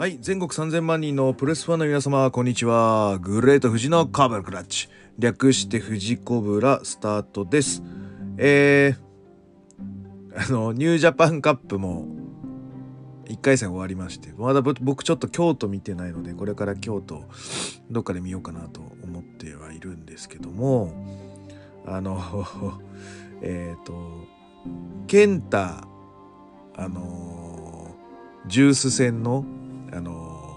はい、全国3000万人のプレスファンの皆様、こんにちは。グレート富士のカーブラクラッチ。略して富士コブラスタートです。えー、あの、ニュージャパンカップも1回戦終わりまして、まだ僕ちょっと京都見てないので、これから京都どっかで見ようかなと思ってはいるんですけども、あの、えっ、と、健太、あの、ジュース戦のあの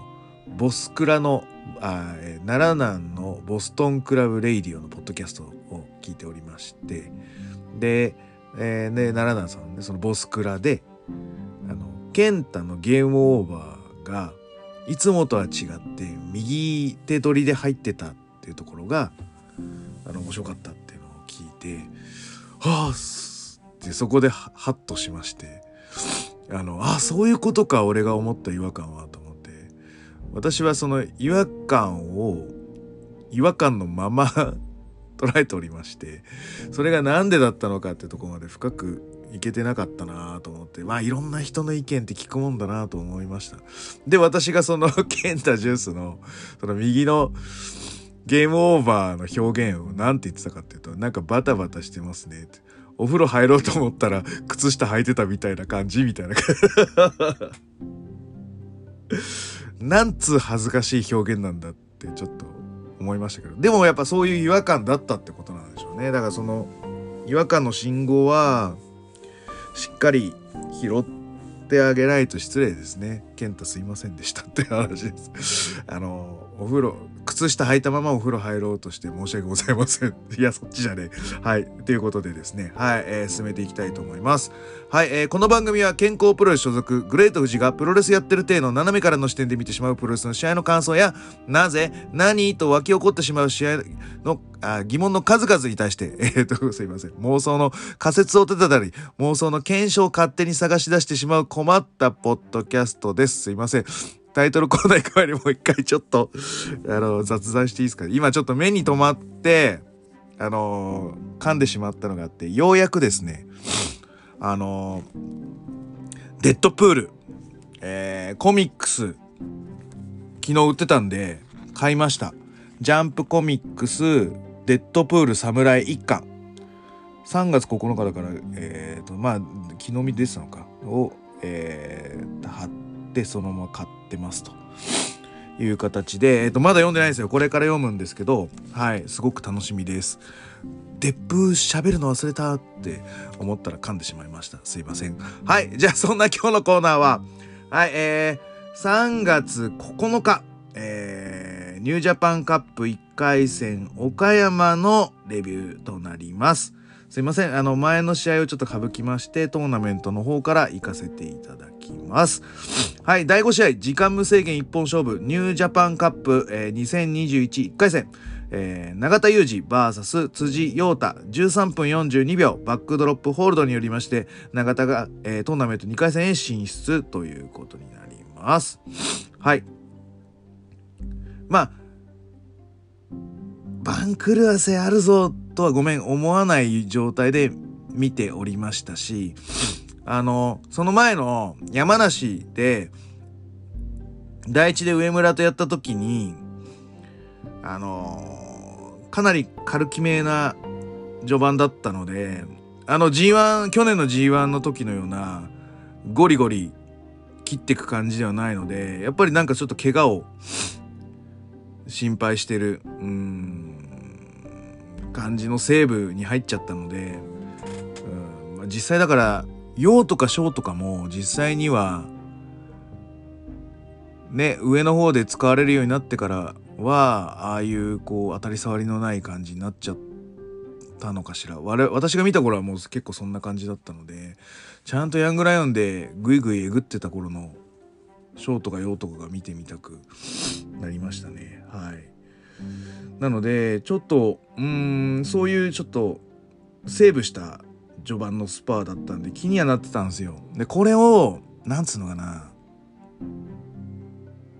ボスクラのあ、奈良南のボストンクラブレイディオのポッドキャストを聞いておりましてで、えーね、奈良南さんねそのボスクラであの健太のゲームオーバーがいつもとは違って右手取りで入ってたっていうところがあの面白かったっていうのを聞いてはあってそこでハッとしましてあのあそういうことか俺が思った違和感は私はその違和感を違和感のまま 捉えておりましてそれが何でだったのかってとこまで深くいけてなかったなと思ってまあいろんな人の意見って聞くもんだなと思いました。で私がそのケンタジュースのその右のゲームオーバーの表現を何て言ってたかっていうとなんかバタバタしてますねって。お風呂入ろうと思ったら靴下履いてたみたいな感じみたいな。なんつう恥ずかしい表現なんだってちょっと思いましたけど。でもやっぱそういう違和感だったってことなんでしょうね。だからその違和感の信号はしっかり拾ってあげないと失礼ですね。健太すいませんでしたって話です。あのお風呂靴下履いたままお風呂入ろうとして申し訳ございません。いやそっちじゃねえ。はい。ということでですね。はい、えー進めていきたいと思います。はい、えーこの番組は健康プロレス所属グレート富士がプロレスやってる体の斜めからの視点で見てしまうプロレスの試合の感想やなぜ何と湧き起こってしまう試合のあ疑問の数々に対して えー、とすいません。妄想の仮説を立てたり妄想の検証を勝手に探し出してしまう困ったポッドキャストです。すいません。タイトルコーナー行く前にもう一回ちょっとあの雑談していいですか今ちょっと目に留まってあの噛んでしまったのがあってようやくですねあのデッドプール、えーコミックス昨日売ってたんで買いました。ジャンプコミックスデッドプール侍一巻。3月9日だからえっ、とまあ昨日見てたのか。をえー貼ってそのまま買ってますと。いう形で、えー、とまだ読んでないですよ。これから読むんですけどはいすごく楽しみです。デップ喋るの忘れたって思ったら噛んでしまいました。すいません。はいじゃあそんな今日のコーナーははいえー、3月9日えー、ニュージャパンカップ1回戦岡山のレビューとなります。すいません。あの前の試合をちょっと省きましてトーナメントの方から行かせていただきます。はい第5試合時間無制限一本勝負ニュージャパンカップ、えー、20211回戦えー永田裕二 VS 辻陽太13分42秒バックドロップホールドによりまして永田が、えートーナメント2回戦へ進出ということになります。はい。まあ番狂わせあるぞとはごめん思わない状態で見ておりましたしあのその前の山梨で第一で上村とやった時にあのかなり軽きめな序盤だったのであの G1 去年の G1 の時のようなゴリゴリ切っていく感じではないのでやっぱりなんかちょっと怪我を心配してるうん感じの西部に入っちゃったので、うんまあ、実際だから陽とか小とかも実際にはね上の方で使われるようになってからはああいうこう当たり障りのない感じになっちゃったのかしら。私が見た頃はもう結構そんな感じだったのでちゃんとヤングライオンでグイグイえぐってた頃のショーとかヨーとかが見てみたくなりましたね。はい。なのでちょっとうんそういうちょっとセーブした序盤のスパーだったんで気にはなってたんですよ。でこれをなんつうのかな。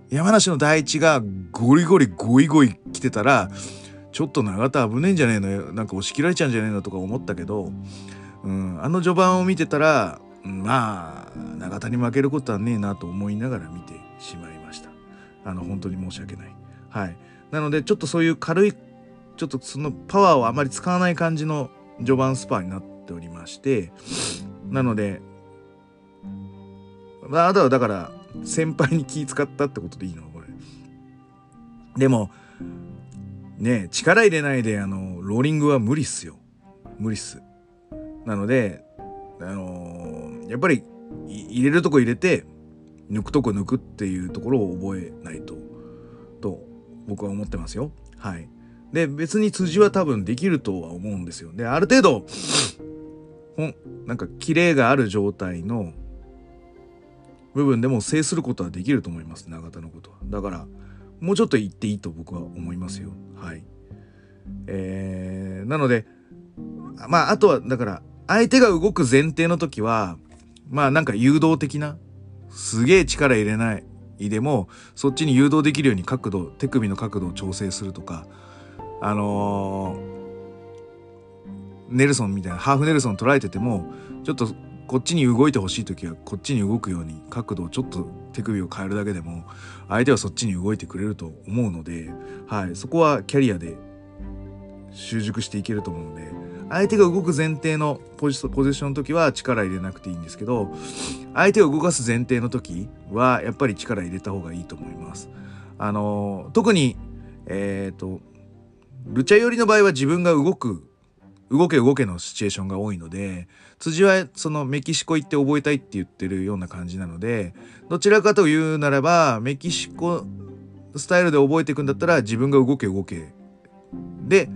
山梨の第一がゴリゴリゴイゴイ来てたらちょっと永田危ねえんじゃねえのよ。なんか押し切られちゃうんじゃねえのとか思ったけど、うん、あの序盤を見てたらまあ永田に負けることはねえなと思いながら見てしまいました。あの本当に申し訳ない。はい。なのでちょっとそういう軽いちょっとそのパワーをあまり使わない感じの序盤スパになっておりましてなのでまああとはだから先輩に気使ったってことでいいの？これ。でもね力入れないであのローリングは無理っすよ。無理っす。なのであのー、やっぱり入れるとこ入れて抜くとこ抜くっていうところを覚えないと。僕は思ってますよ。はい。で別に辻は多分できるとは思うんですよ。である程度ほんなんかキレがある状態の部分でも制することはできると思います。永田のことは。だからもうちょっと言っていいと僕は思いますよ。はい。えー、なのでまああとはだから相手が動く前提の時はまあなんか誘導的なすげえ力入れないでもそっちに誘導できるように角度手首の角度を調整するとかあのー、ネルソンみたいなハーフネルソン捉えててもちょっとこっちに動いてほしい時はこっちに動くように角度をちょっと手首を変えるだけでも相手はそっちに動いてくれると思うので、はい、そこはキャリアで習熟していけると思うので相手が動く前提のポジションの時は力入れなくていいんですけど相手を動かす前提の時はやっぱり力入れた方がいいと思います。あの特にえっ、ー、とルチャ寄りの場合は自分が動く動け動けのシチュエーションが多いので辻はそのメキシコ行って覚えたいって言ってるような感じなのでどちらかというならばメキシコスタイルで覚えていくんだったら自分が動け動けで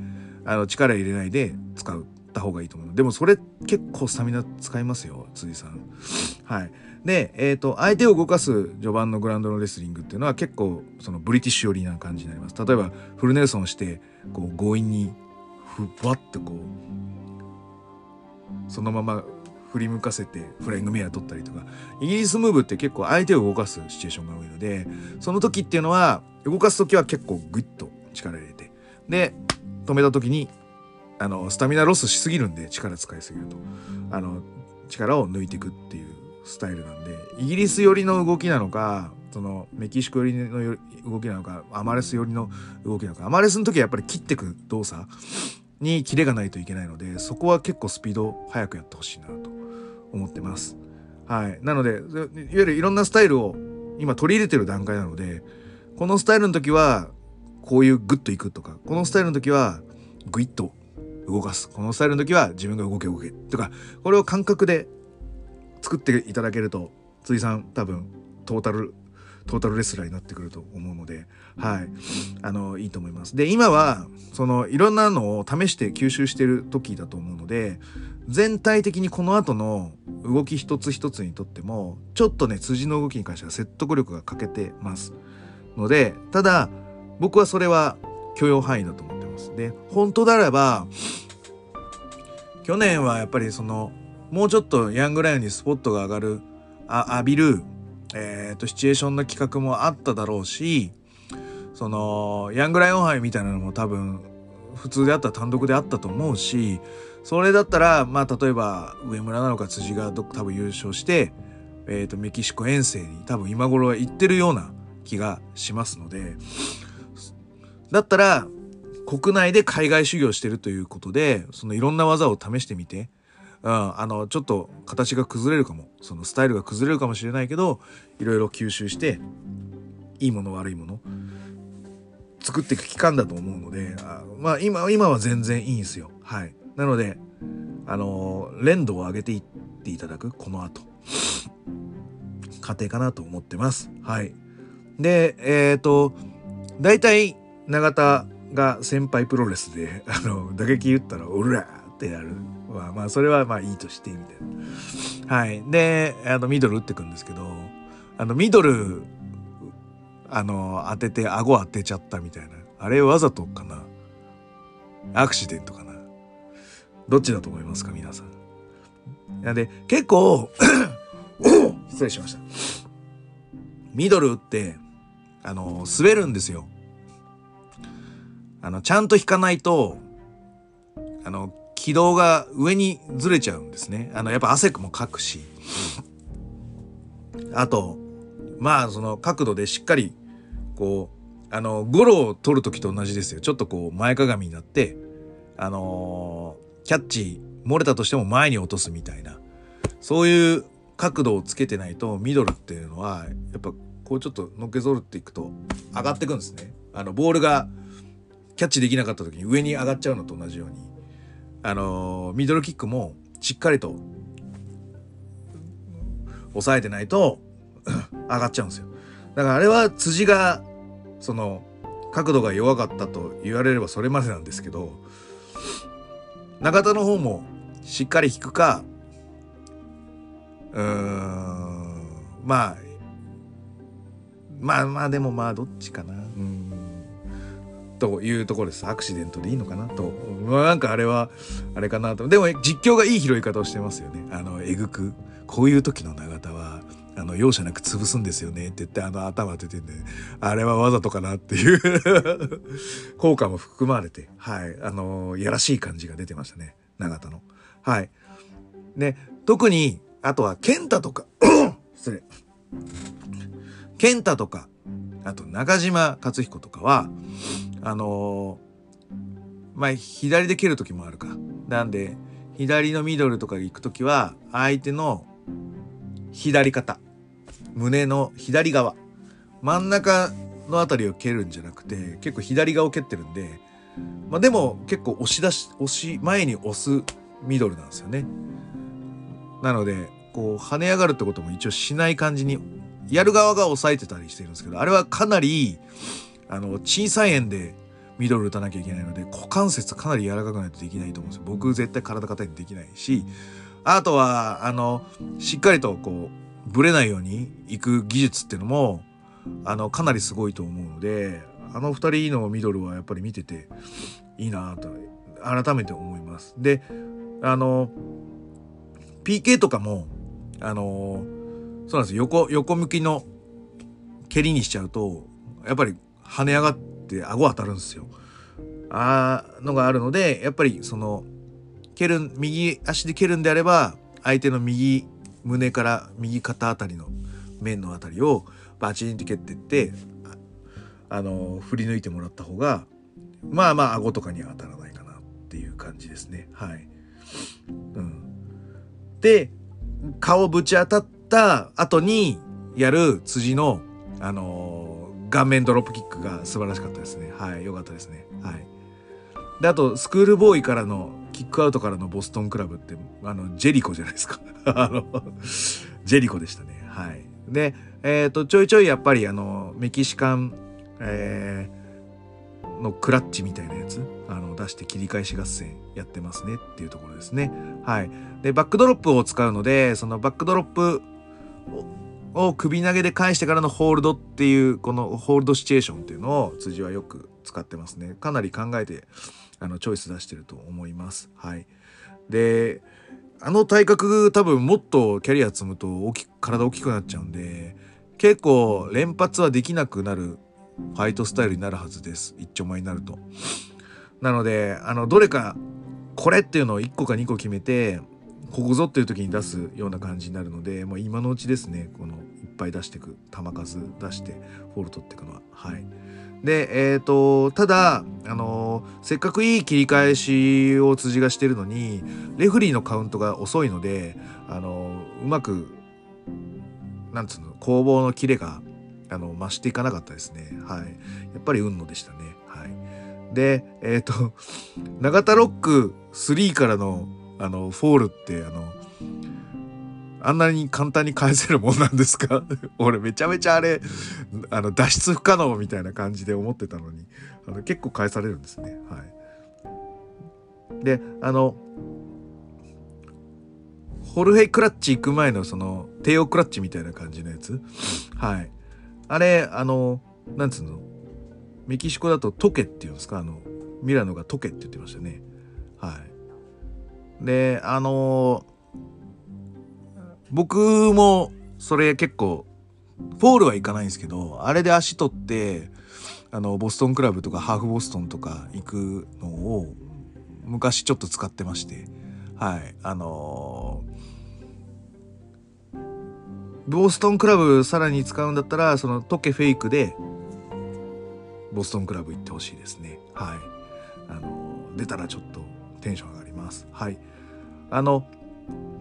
あの力入れないで使った方がいいと思う。でもそれ結構スタミナ使いますよ辻さん。はい。でえっ、ー、と相手を動かす序盤のグラウンドのレスリングっていうのは結構そのブリティッシュ寄りな感じになります。例えばフルネルソンしてこう強引にふわってこうそのまま振り向かせてフライングミア取ったりとか。イギリスムーブって結構相手を動かすシチュエーションが多いのでその時っていうのは動かす時は結構グッと力入れて。で止めた時にあのスタミナロスしすぎるんで力使いすぎるとあの力を抜いていくっていうスタイルなんでイギリス寄りの動きなのかそのメキシコ寄りの動きなのかアマレス寄りの動きなのかアマレスの時はやっぱり切ってく動作にキレがないといけないのでそこは結構スピード速くやってほしいなと思ってます。はい、なのでいわゆるいろんなスタイルを今取り入れてる段階なのでこのスタイルの時はこういうグッといくとかこのスタイルの時はグイッと動かすこのスタイルの時は自分が動け動けとかこれを感覚で作っていただけると辻さん多分トータルトータルレスラーになってくると思うので、はい、あのいいと思います。で今はそのいろんなのを試して吸収してる時だと思うので全体的にこの後の動き一つ一つにとってもちょっとね辻の動きに関しては説得力が欠けてますのでただ僕はそれは許容範囲だと思ってます。で本当であれば去年はやっぱりそのもうちょっとヤングライオンにスポットが上がるあ浴びる、えーと、シチュエーションの企画もあっただろうしそのヤングライオン杯みたいなのも多分普通であったら単独であったと思うしそれだったらまあ例えば上村なのか辻が多分優勝して、えーと、メキシコ遠征に多分今頃は行ってるような気がしますのでだったら国内で海外修行してるということでそのいろんな技を試してみてうん、あのちょっと形が崩れるかもそのスタイルが崩れるかもしれないけどいろいろ吸収していいもの悪いもの作っていく期間だと思うのであまあ今今は全然いいんですよ。はい。なのであの連動を上げていっていただくこの後。過程かなと思ってます。はい。でえっ、ー、と大体永田が先輩プロレスで あの打撃打ったら「オラ!」ってやるはまあそれはまあいいとしてみたいな。はい。であのミドル打ってくんですけどあのミドルあの当てて顎当てちゃったみたいなあれわざとかなアクシデントかなどっちだと思いますか皆さん。やで結構 失礼しました。ミドル打ってあの滑るんですよ。あのちゃんと引かないとあの軌道が上にずれちゃうんですね。あの、やっぱ汗もかくし。あと、まあ、その角度でしっかり、こうあのゴロを取る時と同じですよちょっとこう前かがみになってあのー、キャッチ漏れたとしても前に落とすみたいなそういう角度をつけてないとミドルっていうのはやっぱこうちょっとのけぞるっていくと上がってくんですね。あのボールがキャッチできなかった時に上に上がっちゃうのと同じようにあのー、ミドルキックもしっかりと抑えてないと 上がっちゃうんですよ。だからあれは辻がその角度が弱かったと言われればそれまでなんですけど中田の方もしっかり引くかうーんまあまあまあでもまあどっちかなうんというところです。アクシデントでいいのかなと。まあなんかあれはあれかなと。でも実況がいい拾い方をしてますよね。あのえぐく。こういう時の永田はあの容赦なく潰すんですよねって言ってあの頭当ててんであれはわざとかなっていう 効果も含まれてはい。あのやらしい感じが出てましたね。永田の。はい。ね特にあとは健太とか 失礼。健太とかあと中島克彦とかはあのまあ左で蹴る時もあるか。なんで左のミドルとか行く時は相手の左肩胸の左側真ん中の辺りを蹴るんじゃなくて結構左側を蹴ってるんでまあでも結構押し出し押し前に押すミドルなんですよね。なのでこう跳ね上がるってことも一応しない感じにやる側が抑えてたりしてるんですけどあれはかなりあの小さい円でミドル打たなきゃいけないので股関節かなり柔らかくないとできないと思うんですよ僕絶対体硬いにでできないしあとはあのしっかりとこうぶれないようにいく技術っていうのもあのかなりすごいと思うのであの2人のミドルはやっぱり見てていいなと改めて思います。であの PK とかもあのそうなんです横横向きの蹴りにしちゃうとやっぱり跳ね上がって顎当たるんですよ。あのがあるのでやっぱりその蹴る右足で蹴るんであれば相手の右胸から右肩あたりの面のあたりをバチンって蹴ってってあの振り抜いてもらった方がまあまあ顎とかには当たらないかなっていう感じですねはい。うん、で顔ぶち当たった後にやる辻のあのー、顔面ドロップキックが素晴らしかったですね。はい良かったですね。はい。であとスクールボーイからのキックアウトからのボストンクラブってあのジェリコじゃないですか。あのジェリコでしたね。はい。でえっ、ー、とちょいちょいやっぱりあのメキシカンえー、のクラッチみたいなやつあの出して切り返し合戦やってますねっていうところですね。はい。でバックドロップを使うのでそのバックドロップをを首投げで返してからのホールドっていうこのホールドシチュエーションっていうのを辻はよく使ってますね。かなり考えてあのチョイス出してると思います。はい。であの体格多分もっとキャリア積むと大き体大きくなっちゃうんで結構連発はできなくなるファイトスタイルになるはずです。一丁前になると。なのであのどれかこれっていうのを1個か2個決めてここぞっていう時に出すような感じになるのでもう今のうちですねこのいっぱい出してく球数出してフォール取っていくのは。はい。でえっ、ー、とただあのー、せっかくいい切り返しを辻がしてるのにレフリーのカウントが遅いのであのー、うまくなんつうの攻防のキレがあの増していかなかったですね。はい。やっぱり運のでしたね。はい。でえっ、と永田ロック3からのあのフォールってあのあんなに簡単に返せるもんなんですか？俺めちゃめちゃあれあの脱出不可能みたいな感じで思ってたのに。あの結構返されるんですね。はい。であのホルヘイクラッチ行く前のその帝王クラッチみたいな感じのやつ？はい。あれあのなんつうの？メキシコだとトケっていうんですか？あのミラノがトケって言ってましたね。はい。であの僕もそれ結構フォールはいかないんですけどあれで足取ってあのボストンクラブとかハーフボストンとか行くのを昔ちょっと使ってましてはいあのー、ボストンクラブさらに使うんだったらそのトケフェイクでボストンクラブ行ってほしいですね。はい。あの出たらちょっとテンション上がります。はい。あの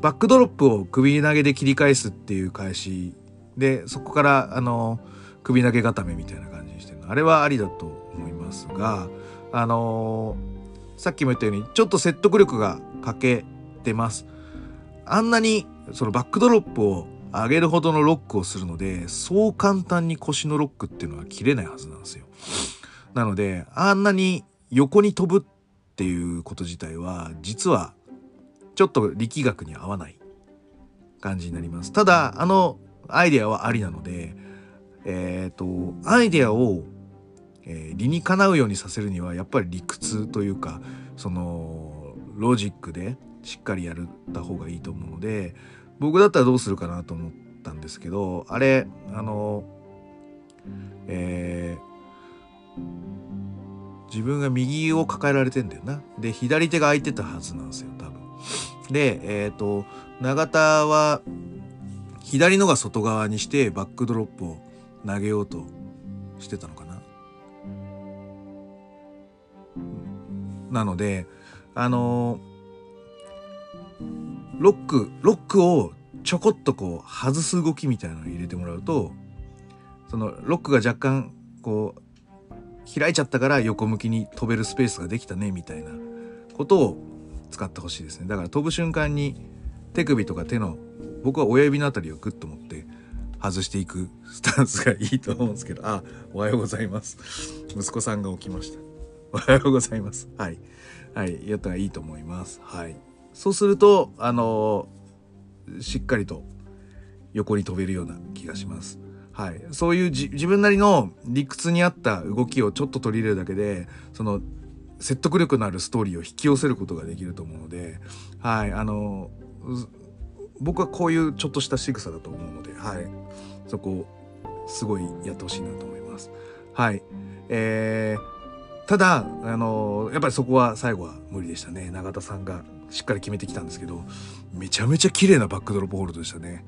バックドロップを首投げで切り返すっていう返しでそこからあの首投げ固めみたいな感じにしてるの。あれはありだと思いますがあのさっきも言ったようにちょっと説得力が欠けてます。あんなにそのバックドロップを上げるほどのロックをするのでそう簡単に腰のロックっていうのは切れないはずなんですよ。なのであんなに横に飛ぶっていうこと自体は実はちょっと力学に合わない感じになります。ただあのアイデアはありなのでえっ、ー、とアイデアを、えー、理にかなうようにさせるにはやっぱり理屈というかそのロジックでしっかりやった方がいいと思うので僕だったらどうするかなと思ったんですけどあれあのえー、自分が右を抱えられてんだよな。で左手が空いてたはずなんですよ多分。でえっ、ー、と永田は左のが外側にしてバックドロップを投げようとしてたのかな。なのであのロックロックをちょこっとこう外す動きみたいなのを入れてもらうとそのロックが若干こう開いちゃったから横向きに飛べるスペースができたねみたいなことを使ってほしいですねだから飛ぶ瞬間に手首とか手の僕は親指のあたりをグッと持って外していくスタンスがいいと思うんですけど、あ、おはようございます。息子さんが起きました。おはようございます。はい。はい。やったらいいと思います。はい。そうすると、あのー、しっかりと横に飛べるような気がします。はい。そういう自分なりの理屈に合った動きをちょっと取り入れるだけで、その、説得力のあるストーリーを引き寄せることができると思うので、はい。あの僕はこういうちょっとした仕草だと思うので、はい、そこをすごいやってほしいなと思います。はい、えー、ただあのやっぱりそこは最後は無理でしたね永田さんがしっかり決めてきたんですけどめちゃめちゃ綺麗なバックドロップホールドでしたね。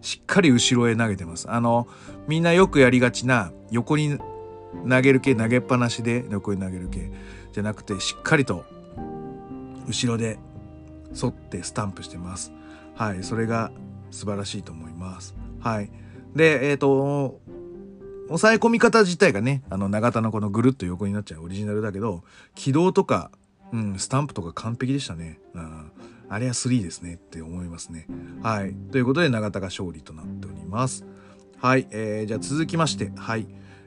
しっかり後ろへ投げてます。あのみんなよくやりがちな横に投げる系投げっぱなしで横に投げる系じゃなくてしっかりと後ろで沿ってスタンプしてます。はい、それが素晴らしいと思います。はい。で、えっ、ー、と、抑え込み方自体がね、あの、長田のこのぐるっと横になっちゃうオリジナルだけど、軌道とか、うん、スタンプとか完璧でしたね。うん、あれは3ですねって思いますね。はい。ということで、永田が勝利となっております。はい。えー、じゃあ続きまして、はい。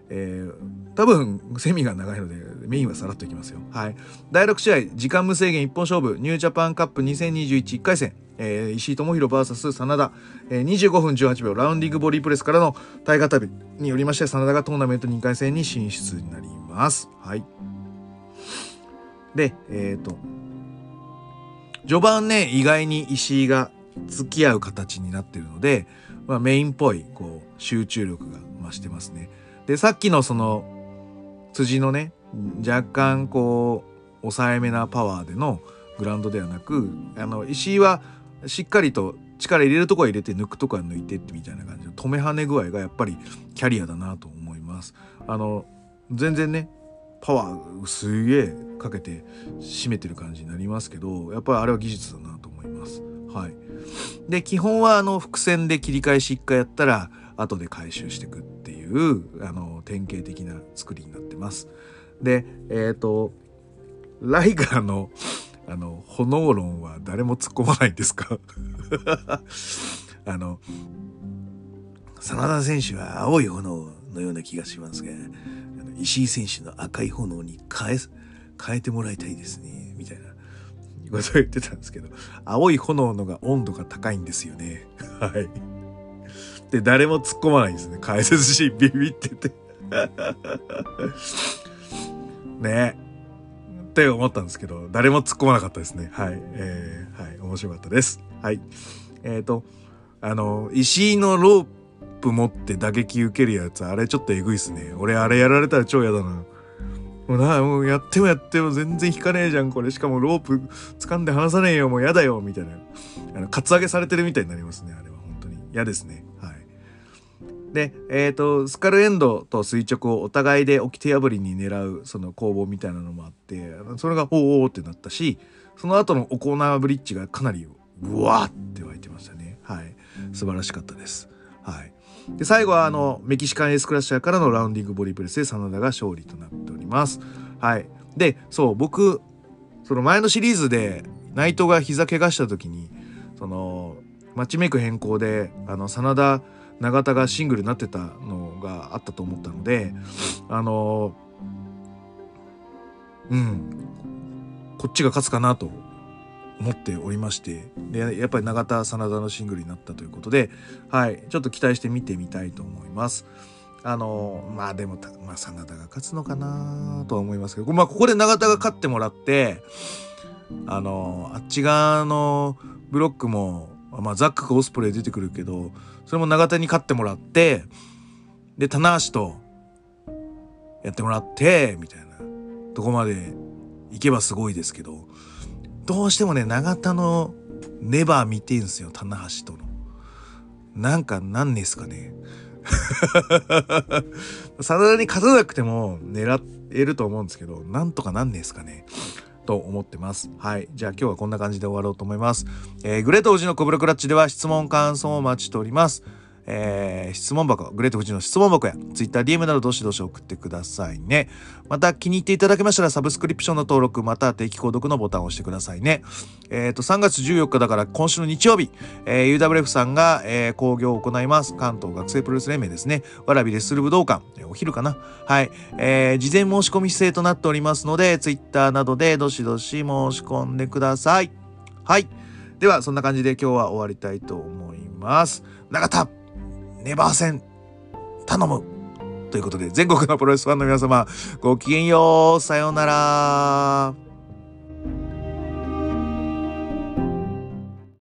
えー、多分セミが長いのでメインはさらっといきますよ。はい。第6試合、時間無制限一本勝負、ニュージャパンカップ2021 1回戦、えー、石井智弘 VS 真田、えー、25分18秒ラウンディングボディープレスからの対型旅によりまして真田がトーナメント2回戦に進出になります。はい。で、えっ、ー、と、序盤ね、意外に石井が付き合う形になってるので、まあ、メインっぽい、こう、集中力が増してますね。で、さっきのその、辻のね、若干こう、抑えめなパワーでのグラウンドではなく、あの、石井はしっかりと力入れるとこは入れて抜くとこは抜いてってみたいな感じの止め跳ね具合がやっぱりキャリアだなと思います。あの、全然ね、パワーすげえかけて締めてる感じになりますけど、やっぱりあれは技術だなと思います。はい。で、基本はあの、伏線で切り返し一回やったら、後で回収していくっていうあの典型的な作りになってます。でえっ、ー、とライガーのあの炎論は誰も突っ込まないんですか？あの真田選手は青い炎のような気がしますが石井選手の赤い炎に変え変えてもらいたいですねみたいな ことを言ってたんですけど青い炎のが温度が高いんですよね はい。で、誰も突っ込まないんですね。解説しビビってて ねって思ったんですけど、誰も突っ込まなかったですね。はい。えー、はい。面白かったです。はい。えっ、ー、と、あの、石井のロープ持って打撃受けるやつ、あれちょっとえぐいっすね。俺あれやられたら超嫌だな。もうな、もうやってもやっても全然引かねえじゃん、これ。しかもロープ掴んで離さねえよ、もう嫌だよ、みたいな。あの、カツアゲされてるみたいになりますね、あれは。本当に。嫌ですね。はい。で、えっ、と、スカルエンドと垂直をお互いで掟破りに狙う、その攻防みたいなのもあって、それが、おーおーってなったし、その後のオコーナーブリッジがかなり、うわーって湧いてましたね。はい。素晴らしかったです。はい。で、最後は、あの、メキシカンエースクラッシャーからのラウンディングボディプレスで真田が勝利となっております。はい。で、そう、僕、その前のシリーズで、内藤が膝怪我した時に、その、マッチメイク変更で、あの、真田、永田がシングルになってたのがあったと思ったので、あの、うん、こっちが勝つかなと思っておりまして、で、やっぱり永田、真田のシングルになったということで、はい、ちょっと期待して見てみたいと思います。あの、まあでも、まあ、真田が勝つのかなとは思いますけど、まあ、ここで永田が勝ってもらって、あの、あっち側のブロックも、まあ、ザックかオスプレイ出てくるけど、それも永田に勝ってもらって、で、棚橋とやってもらって、みたいなとこまで行けばすごいですけど、どうしてもね、永田のネバー見てんすよ、棚橋との。なんかなんねえすかね。真田に勝たなくても狙えると思うんですけど、なんとかなんねえすかね。と思ってます。はい。じゃあ今日はこんな感じで終わろうと思います。えーグレート王子のコブラクラッチでは質問感想をお待ちしております。えー質問箱、グレート富士の質問箱や Twitter、DM などどしどし送ってくださいね。また気に入っていただけましたらサブスクリプションの登録、また定期購読のボタンを押してくださいね。えっ、と、3月14日だから今週の日曜日、えー UWF さんが、えー興行を行います。関東学生プロレス連盟ですね。わらびレッスル武道館、えーお昼かな。はい。えー事前申し込み制となっておりますので、Twitter などでどしどし申し込んでください。はい。では、そんな感じで今日は終わりたいと思います。永田、ネバー戦、頼むということで、全国のプロレスファンの皆様、ごきげんよう、さようなら。